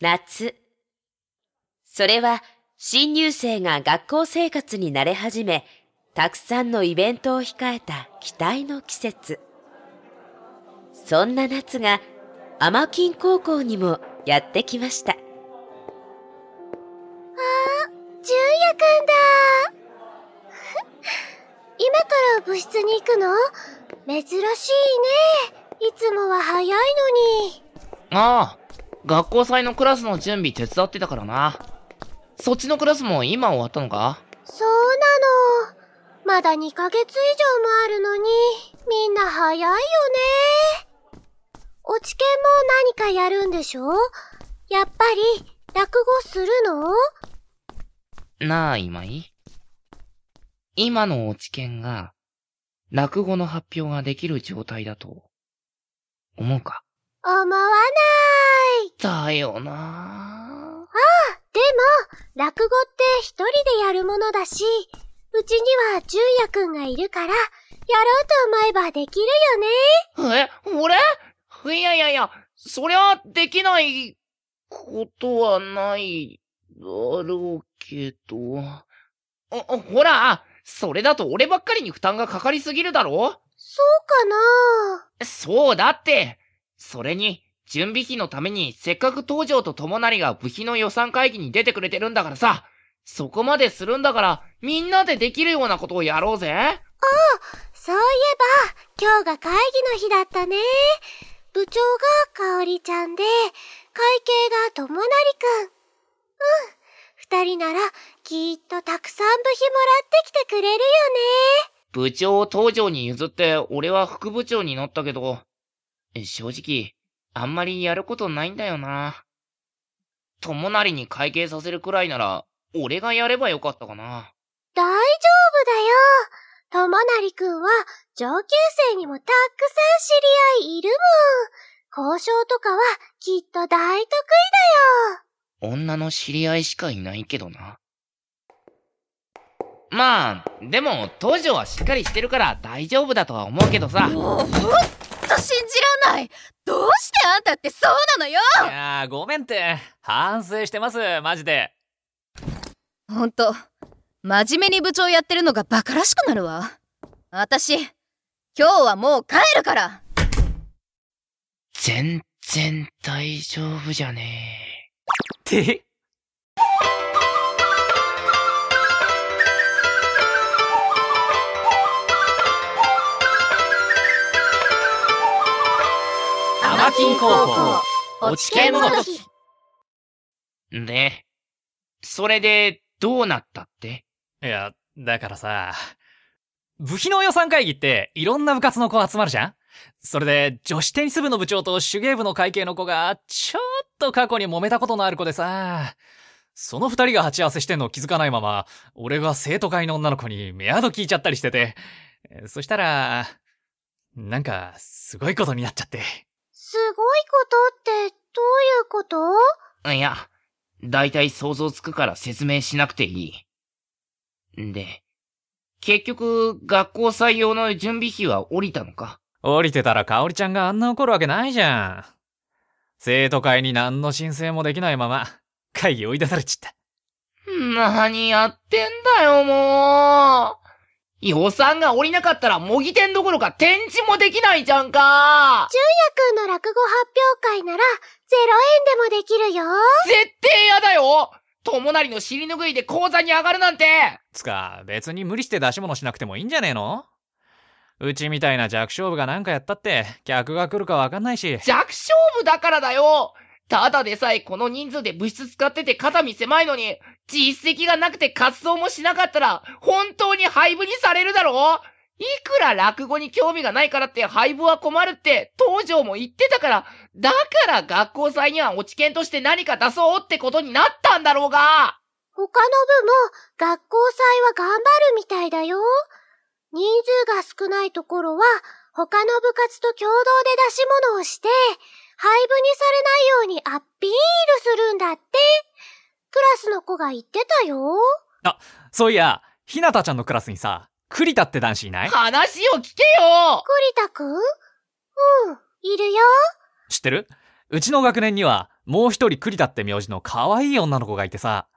夏。それは新入生が学校生活に慣れ始め、たくさんのイベントを控えた期待の季節。そんな夏が、アマキン高校にもやってきました。ああ、純也くんだ 今から部室に行くの？珍しいね。いつもは早いのに。ああ、学校祭のクラスの準備手伝ってたからな。そっちのクラスも今終わったのか？そうなの。まだ2ヶ月以上もあるのに、みんな早いよね。落ち研も何かやるんでしょ？やっぱり、落語するの？なあ、今井？今の落ち研が、落語の発表ができる状態だと、思うか？思わない。だよなああ、でも、落語って一人でやるものだし、うちには純也くんがいるから、やろうと思えばできるよね。え、俺？いやいやいや、そりゃできないことはないだろうけど。ほら、それだと俺ばっかりに負担がかかりすぎるだろそうかなそうだって。それに、準備費のためにせっかく東条と友成が部費の予算会議に出てくれてるんだからさ、そこまでするんだから、みんなでできるようなことをやろうぜ。ああ、そういえば、今日が会議の日だったね。部長が香織ちゃんで、会計が友成くん。うん。二人なら、きっとたくさん部費もらってきてくれるよね。部長を東条に譲って、俺は副部長になったけど、正直、あんまりやることないんだよな。友成に会計させるくらいなら、俺がやればよかったかな。大丈夫だよ。友成くんは上級生にもたくさん知り合いいるもん。交渉とかはきっと大得意だよ。女の知り合いしかいないけどな。まあ、でも、東条はしっかりしてるから大丈夫だとは思うけどさ。もう、ほんと信じらんないどうしてあんたってそうなのよいやごめんって。反省してます、マジで。ほんと、真面目に部長やってるのがバカらしくなるわ。私、今日はもう帰るから全然大丈夫じゃねえ。ってアマキン高校、落ち系の時。で、それで、どうなったって？いや、だからさ、部費の予算会議っていろんな部活の子集まるじゃん？それで、女子テニス部の部長と手芸部の会計の子が、ちょっと過去に揉めたことのある子でさ、その二人が鉢合わせしてんの気づかないまま、俺が生徒会の女の子にメアド聞いちゃったりしてて、そしたら、なんか、すごいことになっちゃって。すごいことって、どういうこと？いや、だいたい想像つくから説明しなくていい。んで、結局、学校採用の準備費は降りたのか？降りてたら香織ちゃんがあんな怒るわけないじゃん。生徒会に何の申請もできないまま、会議追い出されちった。何やってんだよ、もう。予算が降りなかったら模擬店どころか展示もできないじゃんか。純也くんの落語発表会なら、ゼロ円でもできるよ。絶対嫌だよ友成の尻拭いで講座に上がるなんてつか、別に無理して出し物しなくてもいいんじゃねえの？うちみたいな弱小部がなんかやったって、客が来るかわかんないし。弱小部だからだよただでさえこの人数で物質使ってて肩身狭いのに、実績がなくて活動もしなかったら、本当に廃部にされるだろ？いくら落語に興味がないからって廃部は困るって、東条も言ってたから、だから学校祭には落ち研として何か出そうってことになったんだろうが他の部も学校祭は頑張るみたいだよ。人数が少ないところは他の部活と共同で出し物をして、廃部にされないようにアピールするんだって。クラスの子が言ってたよ。あ、そういや、ひなたちゃんのクラスにさ、栗田って男子いない？話を聞けよ栗田くんうん、いるよ。知ってる？うちの学年には、もう一人栗田って名字の可愛い女の子がいてさ、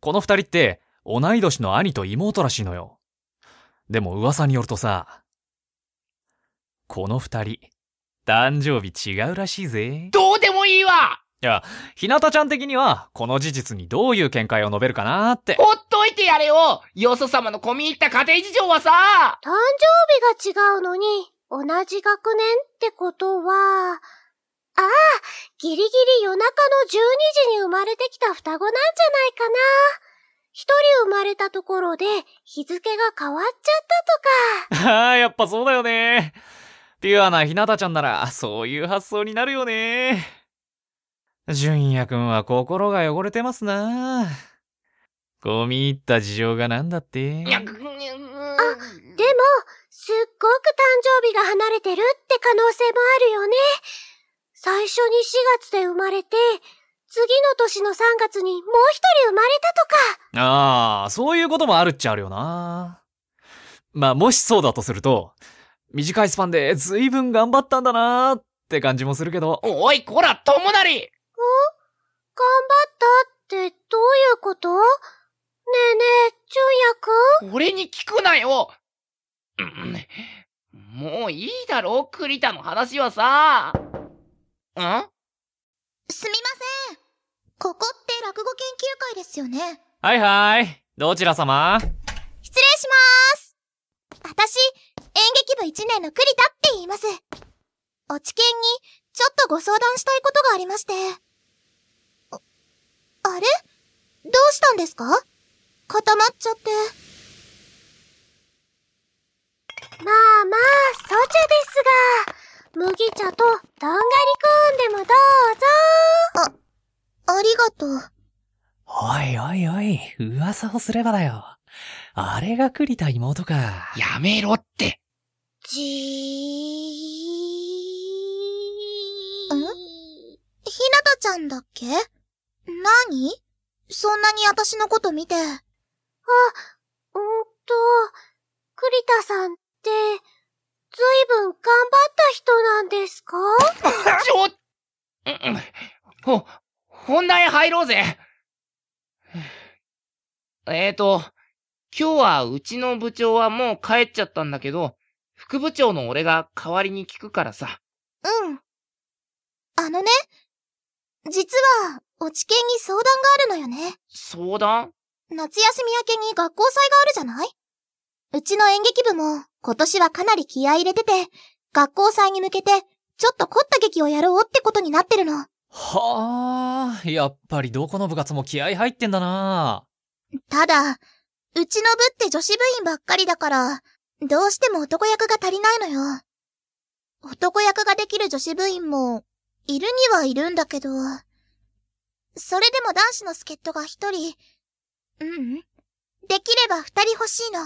この二人って同い年の兄と妹らしいのよ。でも噂によるとさ、この二人、誕生日違うらしいぜ。どうでもいいわいや、ひなたちゃん的には、この事実にどういう見解を述べるかなーって。ほっといてやれよよそ様の込み入った家庭事情はさ誕生日が違うのに、同じ学年ってことは、ああ、ギリギリ夜中の12時に生まれてきた双子なんじゃないかな。一人生まれたところで日付が変わっちゃったとか。ああ、やっぱそうだよね。ピュアなひなたちゃんなら、そういう発想になるよね。純也くんは心が汚れてますな。込み入った事情がなんだって？にゃぐにゃぐでも、すっごく誕生日が離れてるって可能性もあるよね。最初に4月で生まれて、次の年の3月にもう一人生まれたとか。ああ、そういうこともあるっちゃあるよな。まあ、もしそうだとすると、短いスパンで随分頑張ったんだなーって感じもするけど。おい、こら、友なり頑張ったってどういうこと？ねえねえ、純也くん？俺に聞くなようんもういいだろ栗田の話はさ。ん？すみません。ここって落語研究会ですよね。はいはい。どちら様？失礼します。私、演劇部1年の栗田って言います。お知見に、ちょっとご相談したいことがありまして。あ、あれ？どうしたんですか？固まっちゃって。まあまあ、ソチャですが、麦茶とどんがりコーンでもどうぞ。ありがとう。おいおいおい、噂をすればだよ。あれが栗田妹か。やめろって。じー。ん。ひなたちゃんだっけ？何？そんなに私のこと見て。うんと、栗田さんって、ずいぶん頑張った人なんですか？ちょうんうん。ほ、本題入ろうぜ。えーと、今日はうちの部長はもう帰っちゃったんだけど、副部長の俺が代わりに聞くからさ。うん。あのね、実は、お知見に相談があるのよね。相談？夏休み明けに学校祭があるじゃない？うちの演劇部も今年はかなり気合い入れてて、学校祭に向けてちょっと凝った劇をやろうってことになってるの。はあ、やっぱりどこの部活も気合入ってんだな。ただ、うちの部って女子部員ばっかりだから、どうしても男役が足りないのよ。男役ができる女子部員も、いるにはいるんだけど、それでも男子の助っ人が一人、うんうん。できれば二人欲しいの。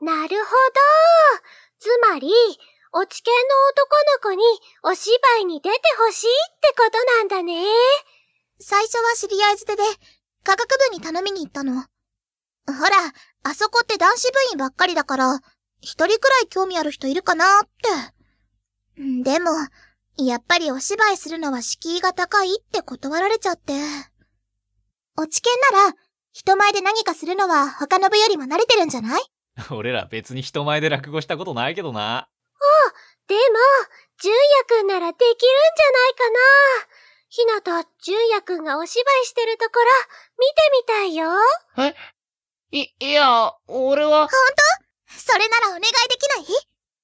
なるほど。つまり、お知見の男の子にお芝居に出てほしいってことなんだね。最初は知り合い捨てで、科学部に頼みに行ったの。ほら、あそこって男子部員ばっかりだから、一人くらい興味ある人いるかなって。んでも、やっぱりお芝居するのは敷居が高いって断られちゃって。お知見なら、人前で何かするのは他の部よりも慣れてるんじゃない？俺ら別に人前で落語したことないけどな。でも、純也くんならできるんじゃないかな。ひなた、純也くんがお芝居してるところ、見てみたいよ。い、いや、俺は、それならお願いでき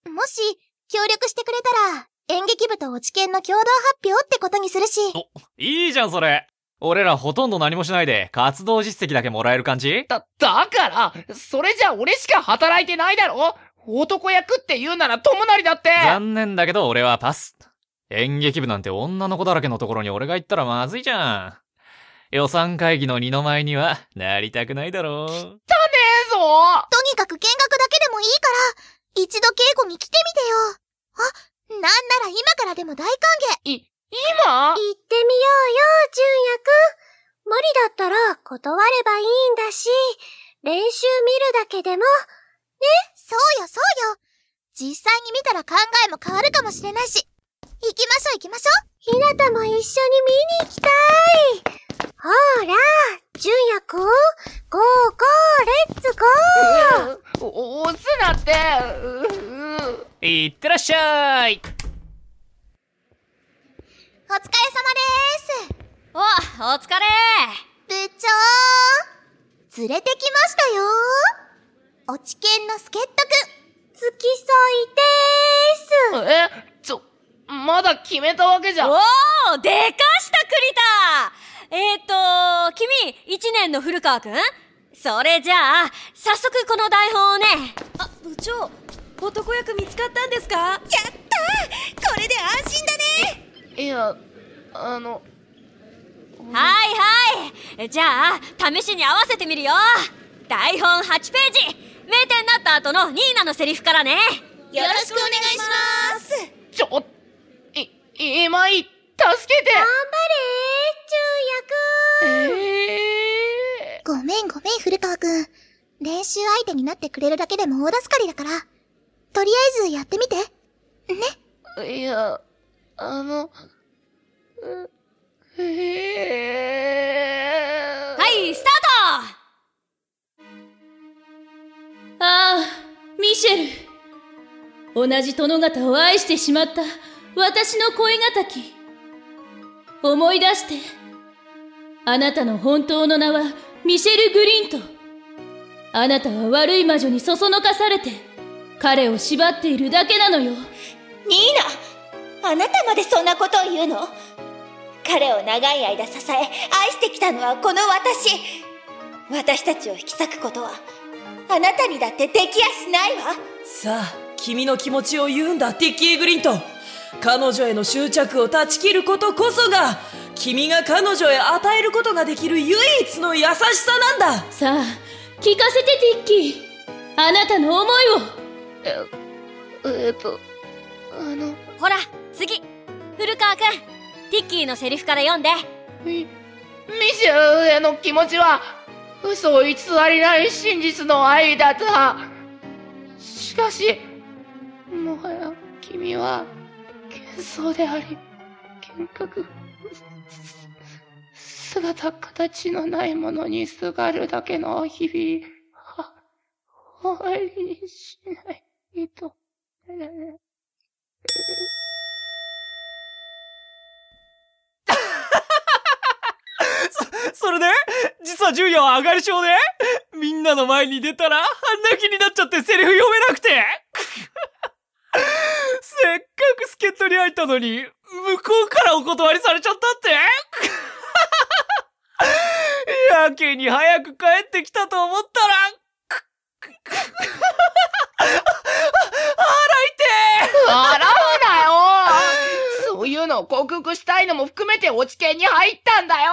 ない？もし、協力してくれたら、演劇部とお知見の共同発表ってことにするし。いいじゃん、それ。俺らほとんど何もしないで、活動実績だけもらえる感じ？だ、だから、それじゃ俺しか働いてないだろ？男役って言うなら友なりだって残念だけど俺はパス。演劇部なんて女の子だらけのところに俺が行ったらまずいじゃん。予算会議の二の舞にはなりたくないだろう。えぞとにかく見学だけでもいいから、一度稽古に来てみてよ。あ、なんなら今からでも大歓迎。い、今？行ってみようよ、純也くん。無理だったら断ればいいんだし、練習見るだけでも、そうよ、そうよ。実際に見たら考えも変わるかもしれないし。行きましょう行きましょう。ひなたも一緒に見に行きたい。ほら、純也くん、ゴーゴー、レッツゴー お押すなってうういってらっしゃいお疲れ様です。お、お疲れ部長連れてきましたよ落ち研の助っ人くん。付き添いでーす。えちょ、まだ決めたわけじゃ。おーでかした栗田えーと、君、一年の古川くんそれじゃあ、早速この台本をね。あ、部長、男役見つかったんですか？やったこれで安心だね！いや、あの、はいはい！じゃあ、試しに合わせてみるよ！台本8ページ！名店になった後のニーナのセリフからね！よろしくお願いします！ちょ、い、今井、助けて！頑張れえごめんごめん古川くん。練習相手になってくれるだけでも大助かりだから。とりあえずやってみて。ね。ー、いや、あの、うえー、はい、スタートああ、ミシェル。同じ殿方を愛してしまった私の恋敵。思い出して。あなたの本当の名はミシェル・グリント。あなたは悪い魔女にそそのかされて、彼を縛っているだけなのよ。ニーナあなたまでそんなことを言うの？彼を長い間支え、愛してきたのはこの私。私たちを引き裂くことは、あなたにだってできやしないわ。さあ君の気持ちを言うんだティッキー・グリント彼女への執着を断ち切ることこそが君が彼女へ与えることができる唯一の優しさなんださあ、聞かせてティッキー。あなたの思いを。え、えっと、あの、ほら、次古川くんティッキーのセリフから読んでミ、ミシェルへの気持ちは、嘘偽りない真実の愛だった。しかし、もはや君は、幻想であり、幻覚。姿形のないものにすがるだけの日々、は、終わりにしないと。それで？実は純也は上がり症で？みんなの前に出たら半泣きになっちゃってセリフ読めなくて？せっかく助っ人に入ったのに、向こうからお断りされちゃったって？やけに早く帰ってきたと思ったら、笑うなよそういうのを克服したいのも含めて落ち研に入ったんだよ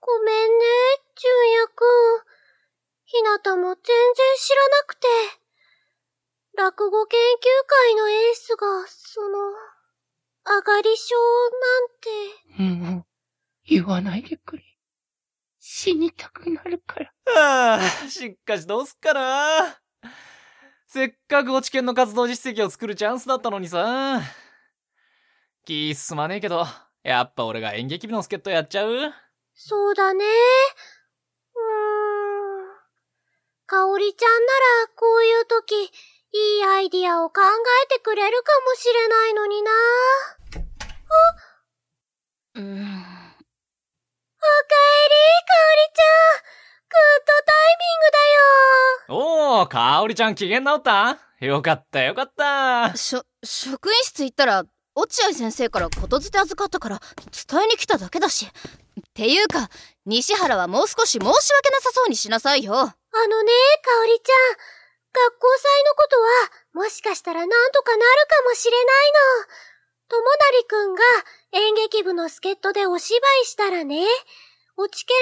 ごめんね、純也くん。ひなたも全然知らなくて。落語研究会のエースが、その、上がり症なんて。もう、言わないでくれ。死にたくなるから。はあ、しかしどうすっかな。せっかく落ち研の活動実績を作るチャンスだったのにさ。気進まねえけど、やっぱ俺が演劇部の助っ人やっちゃう？そうだね。うーん。かおりちゃんなら、こういう時、いいアイディアを考えてくれるかもしれないのにな。うん。おかえり、かおりちゃん。グッドタイミングだよ。おー、かおりちゃん機嫌直った？よかったよかった。しょ、職員室行ったら、落合先生からことづて預かったから、伝えに来ただけだし。っていうか、西原はもう少し申し訳なさそうにしなさいよ。あのね、かおりちゃん。学校祭のことは、もしかしたらなんとかなるかもしれないの。ともなりくんが演劇部の助っ人でお芝居したらね、落ち研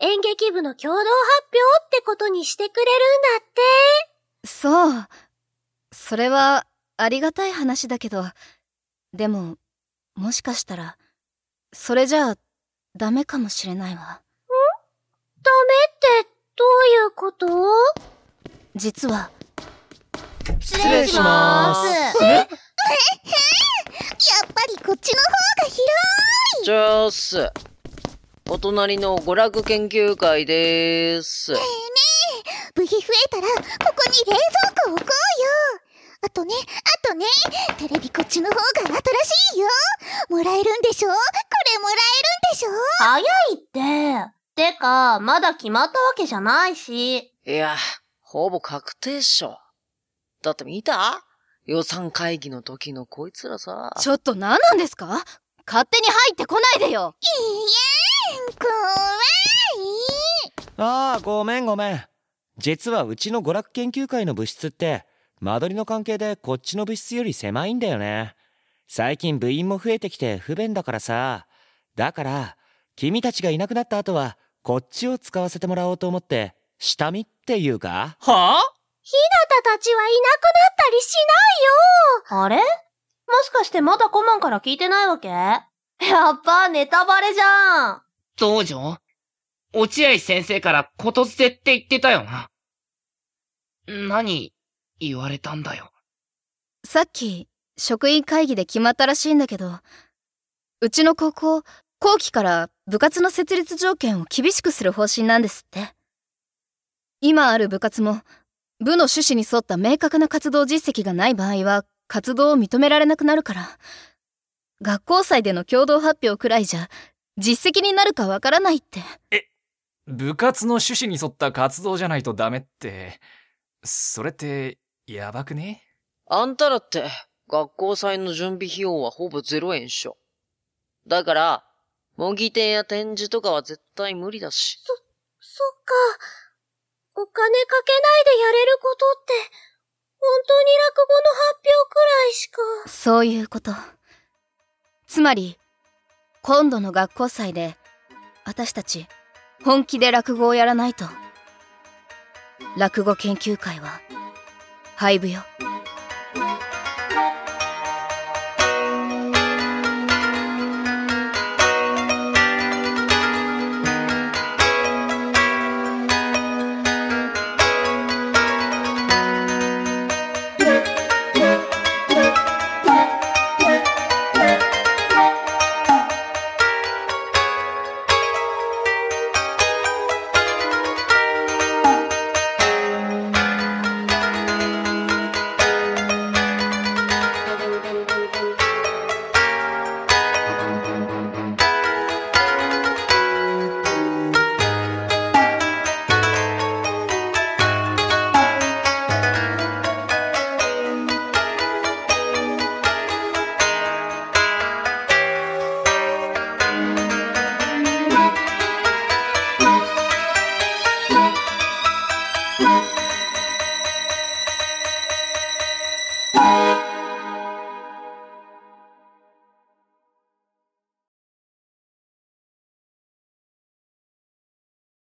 と演劇部の共同発表ってことにしてくれるんだって。そう。それは、ありがたい話だけど、でも、もしかしたら、それじゃあ、ダメかもしれないわ。ダメって、どういうこと？実は、失礼します。やっぱりここっちの方が広いじゃあす。お隣の娯楽研究会でーす。ねえねえ、部費増えたら、ここに冷蔵庫置こうよ。あとね、あとね、テレビこっちの方が新しいよ。もらえるんでしょ？これもらえるんでしょ？早いって。てか、まだ決まったわけじゃないし。いや、ほぼ確定っしょ。だって見た？予算会議の時のこいつらさ。ちょっと何なんですか？勝手に入ってこないでよいいえ、怖い。ああ、ごめんごめん。実はうちの娯楽研究会の部室って、間取りの関係でこっちの部室より狭いんだよね。最近部員も増えてきて不便だからさ。だから、君たちがいなくなった後は、こっちを使わせてもらおうと思って、下見っていうか？はあ？ひなたたちはいなくなったりしないよあれ？もしかしてまだコマンから聞いてないわけ？やっぱ、ネタバレじゃん。道場？落合先生からことづてって言ってたよな。何言われたんだよ。さっき、職員会議で決まったらしいんだけど、うちの高校、後期から部活の設立条件を厳しくする方針なんですって。今ある部活も、部の趣旨に沿った明確な活動実績がない場合は、活動を認められなくなるから、学校祭での共同発表くらいじゃ、実績になるかわからないって。部活の趣旨に沿った活動じゃないとダメって、それって、やばくね？あんたらって、学校祭の準備費用はほぼ0円っしょ。だから、模擬店や展示とかは絶対無理だし。そっか。お金かけないでやれることって、本当に落語の発表くらいしか。そういうこと。つまり、今度の学校祭で、私たち、本気で落語をやらないと、落語研究会は、廃部よ。